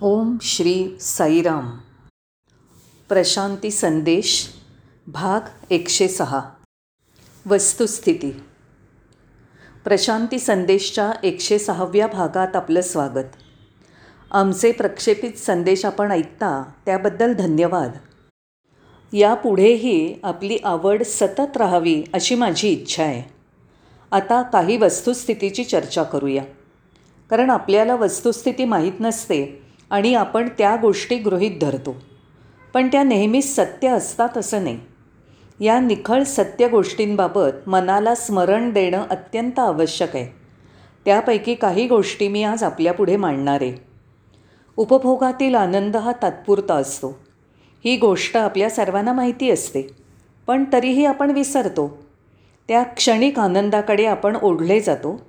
ओम श्री साईराम. प्रशांती संदेश भाग एकशे सहा. वस्तुस्थिती. प्रशांती संदेशच्या एकशे सहाव्या भागात आपलं स्वागत. आमचे प्रक्षेपित संदेश आपण ऐकता त्याबद्दल धन्यवाद. यापुढेही आपली आवड सतत राहावी अशी माझी इच्छा आहे. आता काही वस्तुस्थितीची चर्चा करूया. कारण आपल्याला वस्तुस्थिती माहीत नसते आणि आपण त्या गोष्टी गृहीत धरतो. पण त्या नेहमीच सत्य असतात असं नाही. या निखळ सत्य गोष्टींबाबत मनाला स्मरण देणं अत्यंत आवश्यक आहे. त्यापैकी काही गोष्टी मी आज आपल्यापुढे मांडणार आहे. उपभोगातील आनंद हा तात्पुरता असतो. ही गोष्ट आपल्या सर्वांना माहिती असते. पण तरीही आपण विसरतो. त्या क्षणिक आनंदाकडे आपण ओढले जातो.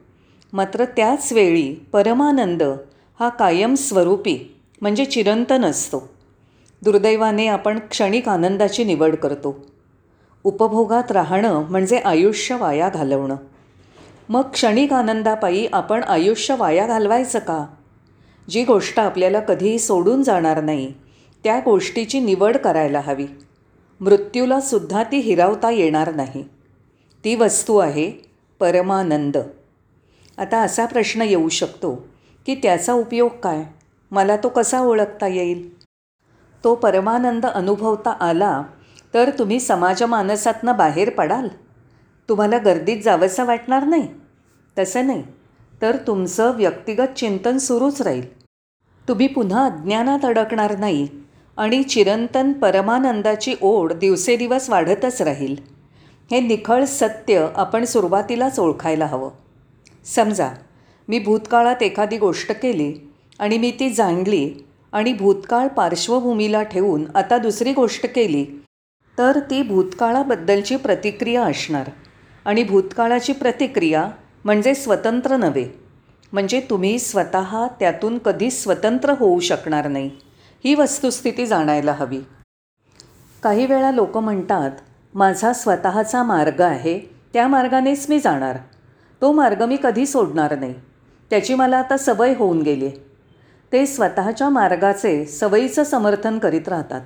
मात्र त्याच वेळी परमानंद हा कायमस्वरूपी म्हणजे चिरंतन असतो. दुर्दैवाने आपण क्षणिक आनंदाची निवड करतो. उपभोगात राहणं म्हणजे आयुष्य वाया घालवणं. मग क्षणिक आनंदापायी आपण आयुष्य वाया घालवायचं का? जी गोष्ट आपल्याला कधीही सोडून जाणार नाही त्या गोष्टीची निवड करायला हवी. मृत्यूला सुद्धा ती हिरावता येणार नाही. ती वस्तू आहे परमानंद. आता असा प्रश्न येऊ शकतो की त्याचा उपयोग काय? मला तो कसा ओळखता येईल? तो परमानंद अनुभवता आला तर तुम्ही समाजमानसातनं बाहेर पडाल? तुम्हाला गर्दीत जावंसं वाटणार नाही? तसं नाही तर तुमचं व्यक्तिगत चिंतन सुरूच राहील. तुम्ही पुन्हा अज्ञानात अडकणार नाही आणि चिरंतन परमानंदाची ओढ दिवसेदिवस वाढतच राहील. हे निखळ सत्य आपण सुरुवातीलाच ओळखायला हवं. समजा मी भूतकाळात एखादी गोष्ट केली आणि मी ती जाणली आणि भूतकाळ पार्श्वभूमीला ठेवून आता दुसरी गोष्ट केली तर ती भूतकाळाबद्दलची प्रतिक्रिया असणार. आणि भूतकाळाची प्रतिक्रिया म्हणजे स्वतंत्र नव्हे. म्हणजे तुम्ही स्वतः त्यातून कधीच स्वतंत्र होऊ शकणार नाही. ही वस्तुस्थिती जाणायला हवी. काही वेळा लोक म्हणतात माझा स्वतःचा मार्ग आहे त्या मार्गानेच मी जाणार. तो मार्ग मी कधी सोडणार नाही. त्याची मला आता सवय होऊन गेली आहे. ते स्वतःच्या मार्गाचे सवयीचं समर्थन करीत राहतात.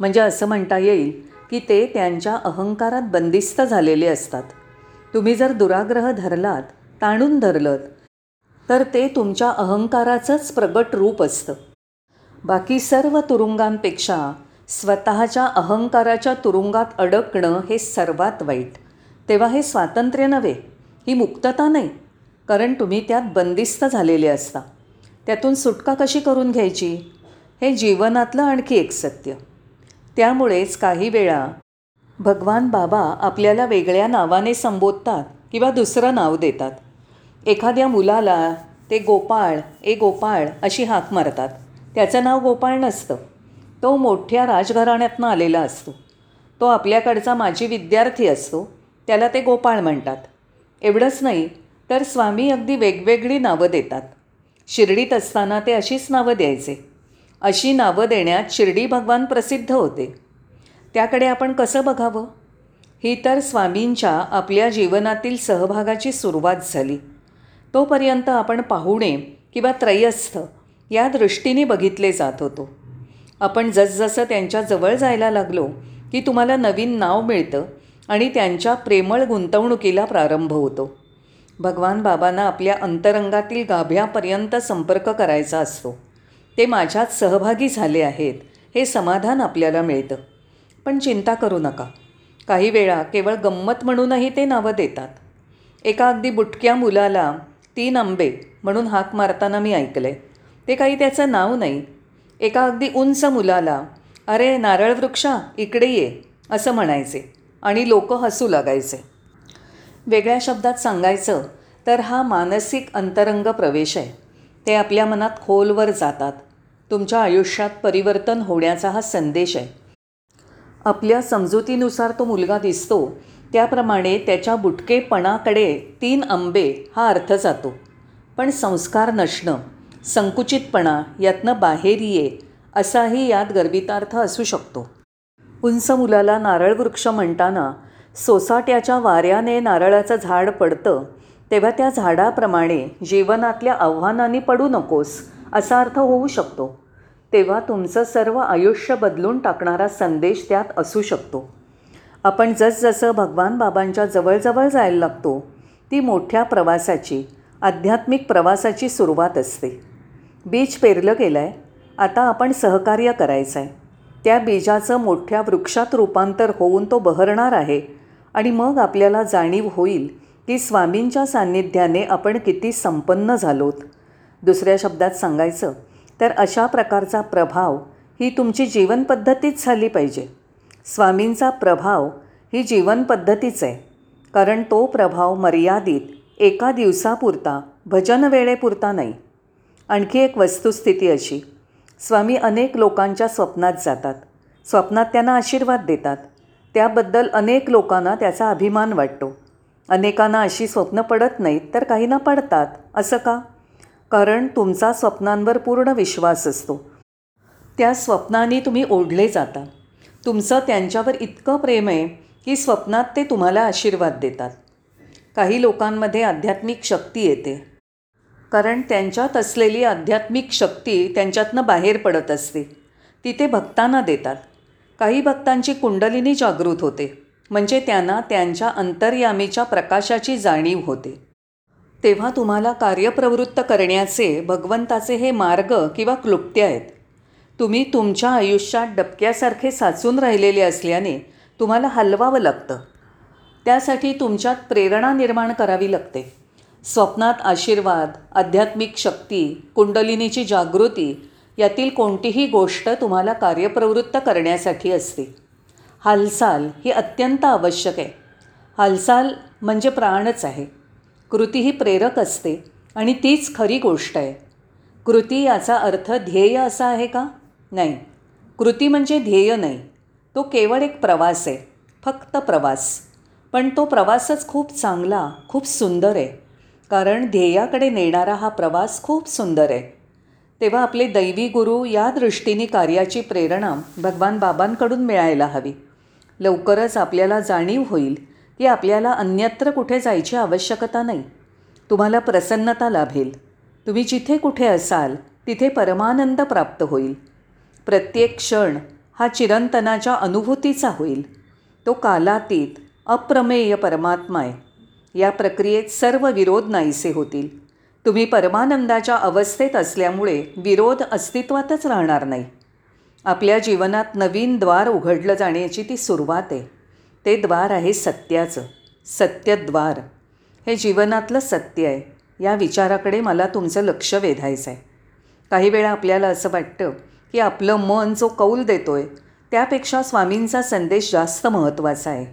म्हणजे असं म्हणता येईल की ते त्यांच्या अहंकारात बंदिस्त झालेले असतात. तुम्ही जर दुराग्रह धरलात ताणून धरलत तर ते तुमच्या अहंकाराचंच प्रगट रूप असतं. बाकी सर्व तुरुंगांपेक्षा स्वतःच्या अहंकाराच्या तुरुंगात अडकणं हे सर्वात वाईट. तेव्हा हे स्वातंत्र्य नव्हे ही मुक्तता नाही. कारण तुम्ही त्यात बंदिस्त झालेले असता. त्यातून सुटका कशी करून घ्यायची? हे जीवनातलं आणखी एक सत्य. त्यामुळेच काही वेळा भगवान बाबा आपल्याला वेगळ्या नावाने संबोधतात किंवा दुसरं नाव देतात. एखाद्या मुलाला ते गोपाळ ए गोपाळ अशी हाक मारतात. त्याचं नाव गोपाळ नसतं. तो मोठ्या राजघराण्यातनं आलेला असतो. तो आपल्याकडचा माझी विद्यार्थी असतो. त्याला ते गोपाळ म्हणतात. एवढंच नाही तर स्वामी अगदी वेगवेगळी नावं देतात. शिर्डीत असताना ते अशीच नावं द्यायचे. अशी नावं देण्यात शिर्डी भगवान प्रसिद्ध होते. त्याकडे आपण कसं बघावं? ही तर स्वामींच्या आपल्या जीवनातील सहभागाची सुरुवात झाली. तोपर्यंत आपण पाहुणे किंवा त्रयस्थ या दृष्टीने बघितले जात होतो. आपण जसजसं त्यांच्या जवळ जायला लागलो की तुम्हाला नवीन नाव मिळतं आणि त्यांच्या प्रेमळ गुंतवणुकीला प्रारंभ होतो. भगवान बाबांना आपल्या अंतरंगातील गाभ्यापर्यंत संपर्क करायचा असतो. ते माझ्यात सहभागी झाले आहेत. हे समाधान आपल्याला मिळतं. पण चिंता करू नका. काही वेळा केवळ गंमत म्हणूनही ते नावं देतात. एका अगदी बुटक्या मुलाला तीन आंबे म्हणून हाक मारताना मी ऐकलं आहे ते काही त्याचं नाव नाही. एका अगदी उंच मुलाला अरे नारळ वृक्षा इकडे ये असं म्हणायचे आणि लोक हसू लागायचे. वेगळ्या शब्दात सांगायचं तर हा मानसिक अंतरंग प्रवेश आहे. ते आपल्या मनात खोलवर जातात. तुमच्या आयुष्यात परिवर्तन होण्याचा हा संदेश आहे. आपल्या समजुतीनुसार तो मुलगा दिसतो. त्याप्रमाणे त्याच्या बुटकेपणाकडे तीन आंबे हा अर्थ जातो. पण संस्कार नसणं संकुचितपणा यातनं बाहेर ये असाही यात गर्भितार्थ असू शकतो. उंच मुलाला नारळ वृक्ष म्हणताना सोसाट्याच्या वाऱ्याने नारळाचं झाड पडतं तेव्हा त्या झाडाप्रमाणे जीवनातल्या आव्हानांनी पडू नकोस असा अर्थ होऊ शकतो. तेव्हा तुमचं सर्व आयुष्य बदलून टाकणारा संदेश त्यात असू शकतो. आपण जसजसं भगवान बाबांच्या जवळजवळ जायला लागतो ती मोठ्या प्रवासाची आध्यात्मिक प्रवासाची सुरुवात असते. बीज पेरलं गेलं आहे आता आपण सहकार्य करायचं आहे त्या बीजाचं मोठ्या वृक्षात रूपांतर होऊन तो बहरणार आहे आणि मग आपल्याला जाणीव होईल की स्वामींच्या सान्निध्याने आपण किती संपन्न झालोत. दुसऱ्या शब्दात सांगायचं तर अशा प्रकारचा प्रभाव ही तुमची जीवनपद्धतीच झाली पाहिजे. स्वामींचा प्रभाव ही जीवनपद्धतीच आहे. कारण तो प्रभाव मर्यादित एका दिवसापुरता भजन वेळेपुरता नाही. आणखी एक वस्तुस्थिती अशी. स्वामी अनेक लोकांच्या स्वप्नात जातात. स्वप्नात त्यांना आशीर्वाद देतात. त्याबद्दल अनेक लोकांना त्याचा अभिमान वाटतो. अनेकांना अशी स्वप्न पडत नाहीत तर काहींना पडतात. असं का? कारण तुमचा स्वप्नांवर पूर्ण विश्वास असतो. त्या स्वप्नांनी तुम्ही ओढले जाता. तुमचं त्यांच्यावर इतकं प्रेम आहे की स्वप्नात ते तुम्हाला आशीर्वाद देतात. काही लोकांमध्ये आध्यात्मिक शक्ती येते. कारण त्यांच्यात असलेली आध्यात्मिक शक्ती त्यांच्यातनं बाहेर पडत असते. ती ते भक्तांना देतात. काही भक्तांची कुंडलिनी जागृत होते म्हणजे त्यांना त्यांच्या अंतर्यामीच्या प्रकाशाची जाणीव होते. तेव्हा तुम्हाला कार्यप्रवृत्त करण्याचे भगवंताचे हे मार्ग किंवा क्लुप्ते आहेत. तुम्ही तुमच्या आयुष्यात डबक्यासारखे साचून राहिलेले असल्याने तुम्हाला हलवावं लागतं. त्यासाठी तुमच्यात प्रेरणा निर्माण करावी लागते. स्वप्नात आशीर्वाद आध्यात्मिक शक्ती कुंडलिनीची जागृती यातील कोणतीही गोष्ट तुम्हाला कार्यप्रवृत्त करण्यासाठी असते. हालचाल ही अत्यंत आवश्यक आहे. हालचाल म्हणजे प्राणच आहे. कृती ही प्रेरक असते आणि तीच खरी गोष्ट आहे. कृती याचा अर्थ ध्येय असा आहे का? नाही. कृती म्हणजे ध्येय नाही. तो केवळ एक प्रवास आहे. फक्त प्रवास. पण तो प्रवासच खूप चांगला खूप सुंदर आहे. कारण ध्येयाकडे नेणारा हा प्रवास खूप सुंदर आहे. तेव्हा आपले दैवी गुरु या दृष्टीने कार्याची प्रेरणा भगवान बाबांकडून मिळायला हवी. लवकरच आपल्याला जाणीव होईल की आपल्याला अन्यत्र कुठे जायची आवश्यकता नाही. तुम्हाला प्रसन्नता लाभेल. तुम्ही जिथे कुठे असाल तिथे परमानंद प्राप्त होईल. प्रत्येक क्षण हा चिरंतनाच्या अनुभूतीचा होईल. तो कालातीत अप्रमेय परमात्मा आहे. या प्रक्रियेत सर्व विरोध नाहीसे होतील. तुम्ही परमानंदाच्या अवस्थेत असल्यामुळे विरोध अस्तित्वातच राहणार नाही. आपल्या जीवनात नवीन द्वार उघडलं जाण्याची ती सुरुवात आहे. ते द्वार आहे सत्याचं. सत्यद्वार. हे जीवनातलं सत्य आहे. या विचाराकडे मला तुमचं लक्ष वेधायचं आहे. काही वेळा आपल्याला असं वाटतं की आपलं मन जो कौल देतो आहे त्यापेक्षा स्वामींचा संदेश जास्त महत्त्वाचा आहे.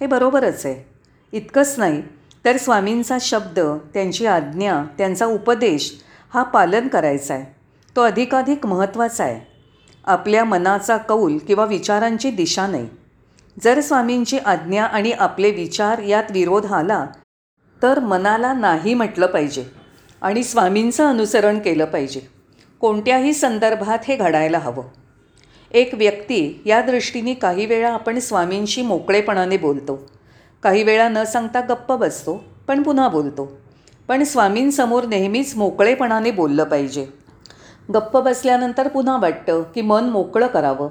हे बरोबरच आहे. इतकंच नाही तर स्वामींचा शब्द त्यांची आज्ञा त्यांचा उपदेश हा पालन करायचा आहे. तो अधिकाधिक महत्त्वाचा आहे. आपल्या मनाचा कौल किंवा विचारांची दिशा नाही. जर स्वामींची आज्ञा आणि आपले विचार यात विरोध आला तर मनाला नाही म्हटलं पाहिजे आणि स्वामींचं अनुसरण केलं पाहिजे. कोणत्याही संदर्भात हे घडायला हवं. एक व्यक्ती या दृष्टीने काही वेळा आपण स्वामींशी मोकळेपणाने बोलतो. काही वेळा न सांगता गप्प बसतो पण पुन्हा बोलतो. पण स्वामींसमोर नेहमीच मोकळेपणाने बोललं पाहिजे. गप्प बसल्यानंतर पुन्हा वाटतं की मन मोकळं करावं.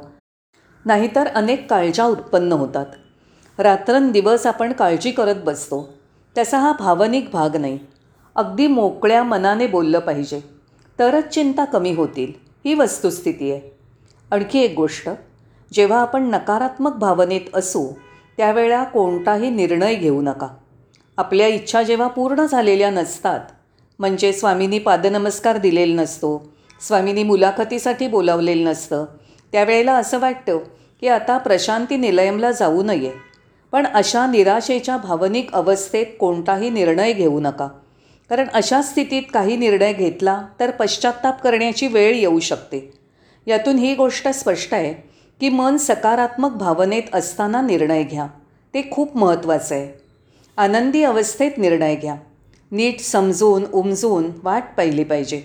नाहीतर अनेक काळजा उत्पन्न होतात. रात्रंदिवस आपण काळजी करत बसतो. त्याचा हा भावनिक भाग नाही. अगदी मोकळ्या मनाने बोललं पाहिजे. तरच चिंता कमी होतील ही वस्तुस्थिती आहे. आणखी एक गोष्ट जेव्हा आपण नकारात्मक भावनेत असू त्यावेळा कोणताही निर्णय घेऊ नका. आपल्या इच्छा जेव्हा पूर्ण झालेल्या नसतात म्हणजे स्वामींनी पादनमस्कार दिलेला नसतो स्वामींनी मुलाखतीसाठी बोलावलेलं नसतं त्यावेळेला असं वाटतं की आता प्रशांती निलयमला जाऊ नये. पण अशा निराशेच्या भावनिक अवस्थेत कोणताही निर्णय घेऊ नका. कारण अशा स्थितीत काही निर्णय घेतला तर पश्चात्ताप करण्याची वेळ येऊ शकते. यातून ही गोष्ट स्पष्ट आहे की मन सकारात्मक भावनेत असताना निर्णय घ्या. ते खूप महत्त्वाचं आहे. आनंदी अवस्थेत निर्णय घ्या. नीट समजून उमजून वाट पाहिली पाहिजे.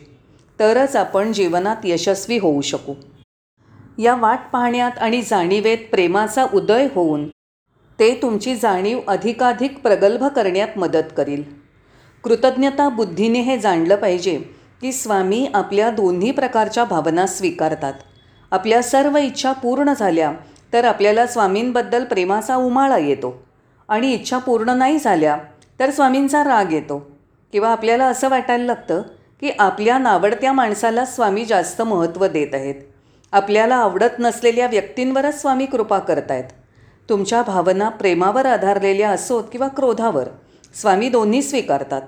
तरच आपण जीवनात यशस्वी होऊ शकू. या वाट पाहण्यात आणि जाणीवेत प्रेमाचा उदय होऊन ते तुमची जाणीव अधिकाधिक प्रगल्भ करण्यात मदत करील. कृतज्ञता बुद्धीने हे जाणलं पाहिजे की स्वामी आपल्या दोन्ही प्रकारच्या भावना स्वीकारतात. आपल्या सर्व इच्छा पूर्ण झाल्या तर आपल्याला स्वामींबद्दल प्रेमाचा उमाळा येतो. आणि इच्छा पूर्ण नाही झाल्या तर स्वामींचा राग येतो. किंवा आपल्याला असं वाटायला लागतं की आपल्या नावडत्या माणसाला स्वामी जास्त महत्त्व देत आहेत. आपल्याला आवडत नसलेल्या व्यक्तींवरच स्वामी कृपा करतायत. तुमच्या भावना प्रेमावर आधारलेल्या असोत किंवा क्रोधावर स्वामी दोन्ही स्वीकारतात.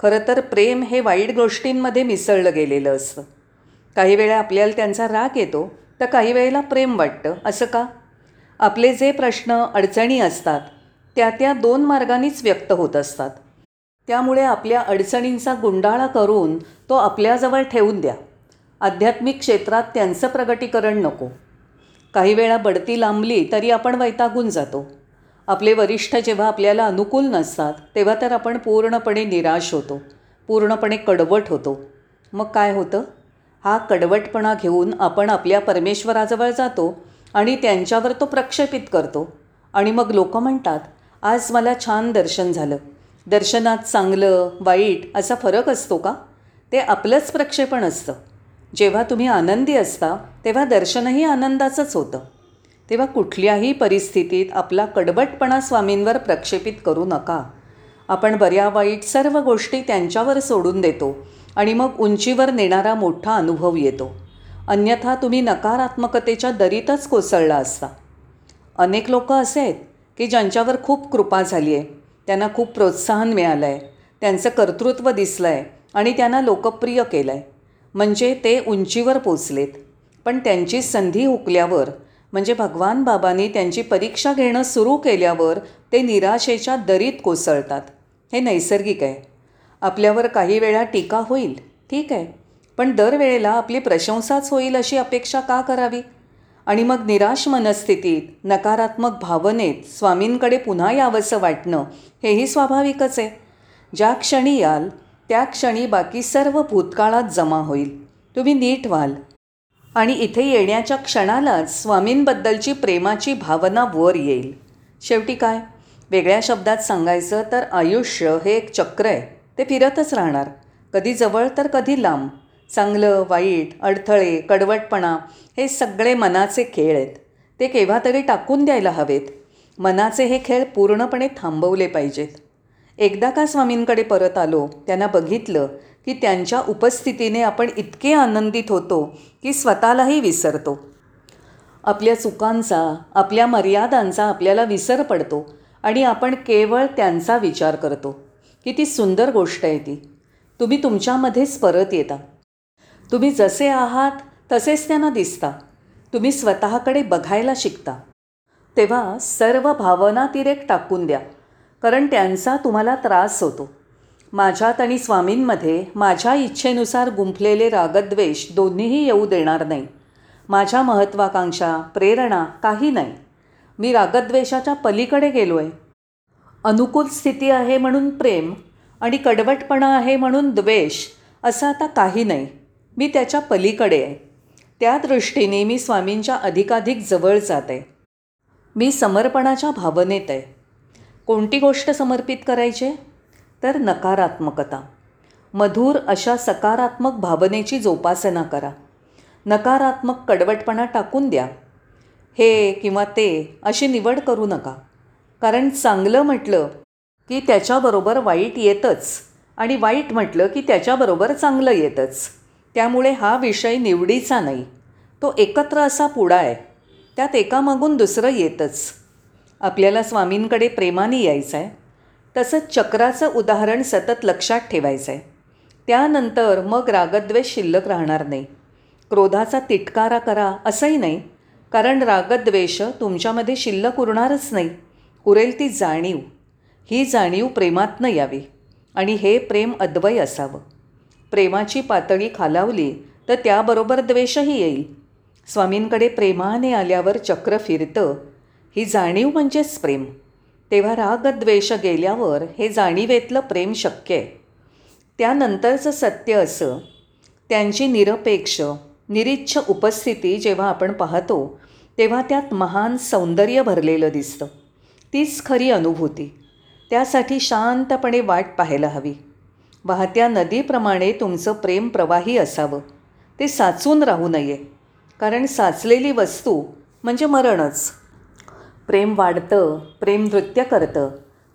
खरं तर प्रेम हे वाईट गोष्टींमध्ये मिसळलं गेलेलं असतं. काही वेळा आपल्याला त्यांचा राग येतो तर काही वेळेला प्रेम वाटतं. असं का? आपले जे प्रश्न अडचणी असतात त्या त्या दोन मार्गांनीच व्यक्त होत असतात. त्यामुळे आपल्या अडचणींचा गुंडाळा करून तो आपल्याजवळ ठेवून द्या. आध्यात्मिक क्षेत्रात त्यांचं प्रगटीकरण नको. काही वेळा बढती लांबली तरी आपण वैतागून जातो. आपले वरिष्ठ जेव्हा आपल्याला अनुकूल नसतात तेव्हा तर आपण पूर्णपणे निराश होतो पूर्णपणे कडवट होतो. मग काय होतं? हा कडवटपणा घेऊन आपण आपल्या परमेश्वराजवळ जातो आणि त्यांच्यावर तो प्रक्षेपित करतो. आणि मग लोक म्हणतात आज मला छान दर्शन झालं. दर्शनात चांगलं वाईट असा फरक असतो का? ते आपलंच प्रक्षेपण असतं. जेव्हा तुम्ही आनंदी असता तेव्हा दर्शनही आनंदाचंच होतं. तेव्हा कुठल्याही परिस्थितीत आपला कडबटपणा स्वामींवर प्रक्षेपित करू नका. आपण बऱ्या वाईट सर्व गोष्टी त्यांच्यावर सोडून देतो. आणि मग उंचीवर नेणारा मोठा अनुभव येतो. अन्यथा तुम्ही नकारात्मकतेच्या दरीतच कोसळला असता. अनेक लोक असे आहेत की ज्यांच्यावर खूप कृपा झाली आहे त्यांना खूप प्रोत्साहन मिळालं आहे त्यांचं कर्तृत्व दिसलं आहे आणि त्यांना लोकप्रिय केलं आहे म्हणजे ते उंचीवर पोचलेत. पण त्यांची संधी हुकल्यावर म्हणजे भगवान बाबांनी त्यांची परीक्षा घेणं सुरू केल्यावर ते निराशेच्या दरीत कोसळतात. हे नैसर्गिक आहे. आपल्यावर काही वेळा टीका होईल ठीक आहे. पण दरवेळेला आपली प्रशंसाच होईल अशी अपेक्षा का करावी? आणि मग निराश मनस्थितीत नकारात्मक भावनेत स्वामींकडे पुन्हा यावंसं वाटणं हेही स्वाभाविकच आहे. ज्या क्षणी याल त्या क्षणी बाकी सर्व भूतकाळात जमा होईल. तुम्ही नीट व्हाल. आणि इथे येण्याच्या क्षणालाच स्वामींबद्दलची प्रेमाची भावना वर येईल. शेवटी काय? वेगळ्या शब्दात सांगायचं तर आयुष्य हे एक चक्र आहे. ते फिरतच राहणार. कधी जवळ तर कधी लांब. चांगलं वाईट अडथळे कडवटपणा हे सगळे मनाचे खेळ आहेत. ते केव्हा तरी टाकून द्यायला हवेत. मनाचे हे खेळ पूर्णपणे थांबवले पाहिजेत. एकदा का स्वामींकडे परत आलो त्यांना बघितलं की त्यांच्या उपस्थितीने आपण इतके आनंदित होतो की स्वतःलाही विसरतो. आपल्या चुकांचा आपल्या मर्यादांचा आपल्याला विसर पडतो आणि आपण केवळ त्यांचा विचार करतो. किती सुंदर गोष्ट आहे ती. तुम्ही तुमच्यामध्येच परत येता. तुम्ही जसे आहात तसेच त्यांना दिसता. तुम्ही स्वतःकडे बघायला शिकता. तेव्हा सर्व भावनातिरेक टाकून द्या. कारण त्यांचा तुम्हाला त्रास होतो. माझ्यात आणि स्वामींमध्ये माझ्या इच्छेनुसार गुंफलेले रागद्वेष दोन्हीही येऊ देणार नाही. माझ्या महत्त्वाकांक्षा प्रेरणा काही नाही. मी रागद्वेषाच्या पलीकडे गेलो आहे अनुकूल स्थिती आहे म्हणून प्रेम आणि कडवटपणा आहे म्हणून द्वेष असं आता काही नाही. मी त्याच्या पलीकडे आहे. त्या दृष्टीने मी स्वामींच्या अधिकाधिक जवळ जात. आहे मी समर्पणाच्या भावनेत आहे. कोणती गोष्ट समर्पित करायची? तर नकारात्मकता. मधुर अशा सकारात्मक भावनेची जोपासना करा. नकारात्मक कडवटपणा टाकून द्या. हे किंवा ते अशी निवड करू नका. कारण चांगलं म्हटलं की त्याच्याबरोबर वाईट येतच आणि वाईट म्हटलं की त्याच्याबरोबर चांगलं येतच. त्यामुळे हा विषय निवडीचा नाही. तो एकत्र असा पुढा आहे. त्यात एकामागून दुसरं येतच. आपल्याला स्वामींकडे प्रेमाने यायचं आहे तसंच चक्राचं उदाहरण सतत लक्षात ठेवायचं आहे त्यानंतर मग रागद्वेष शिल्लक राहणार नाही. क्रोधाचा तिटकारा करा असंही नाही. कारण रागद्वेष तुमच्यामध्ये शिल्लक उरणारच नाही. उरेल ती जाणीव. ही जाणीव प्रेमातनं यावी. आणि हे प्रेम अद्वय असावं. प्रेमाची पातळी खालावली तर त्याबरोबर द्वेषही येईल. स्वामींकडे प्रेमाने आल्यावर चक्र फिरतं. ही जाणीव म्हणजेच प्रेम. तेव्हा रागद्वेष गेल्यावर हे जाणीवेतलं प्रेम शक्य आहे. त्यानंतरचं सत्य असं. त्यांची निरपेक्ष निरीच्छ उपस्थिती जेव्हा आपण पाहतो तेव्हा त्यात महान सौंदर्य भरलेलं दिसतं. तीच खरी अनुभूती. त्यासाठी शांतपणे वाट पाहायला हवी. वाहत्या नदीप्रमाणे तुमचं प्रेम प्रवाही असावं. ते साचून राहू नये. कारण साचलेली वस्तू म्हणजे मरणच. प्रेम वाढतं प्रेम नृत्य करतं.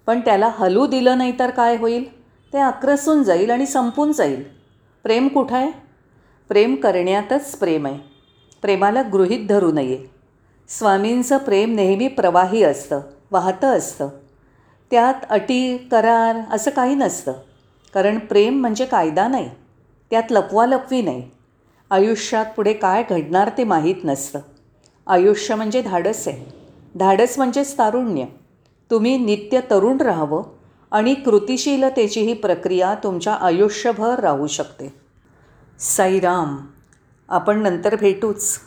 पण त्याला हलू दिलं नाही तर काय होईल? ते आक्रसून जाईल आणि संपून जाईल. प्रेम कुठं आहे प्रेम करण्यातच प्रेम आहे. प्रेमाला गृहीत धरू नये. स्वामींचं प्रेम नेहमी प्रवाही असतं. वाहतं असतं. त्यात अटी करार असं काही नसतं. कारण प्रेम म्हणजे कायदा नाही. त्यात लपवालपवी नाही. आयुष्यात पुढे काय घडणार ते माहीत नसतं. आयुष्य म्हणजे धाडस आहे. धाडस म्हणजेच तारुण्य. तुम्ही नित्य तरुण राहावं आणि कृतिशीलतेची ही प्रक्रिया तुमच्या आयुष्यभर राहू शकते. साईराम आपण नंतर भेटूच.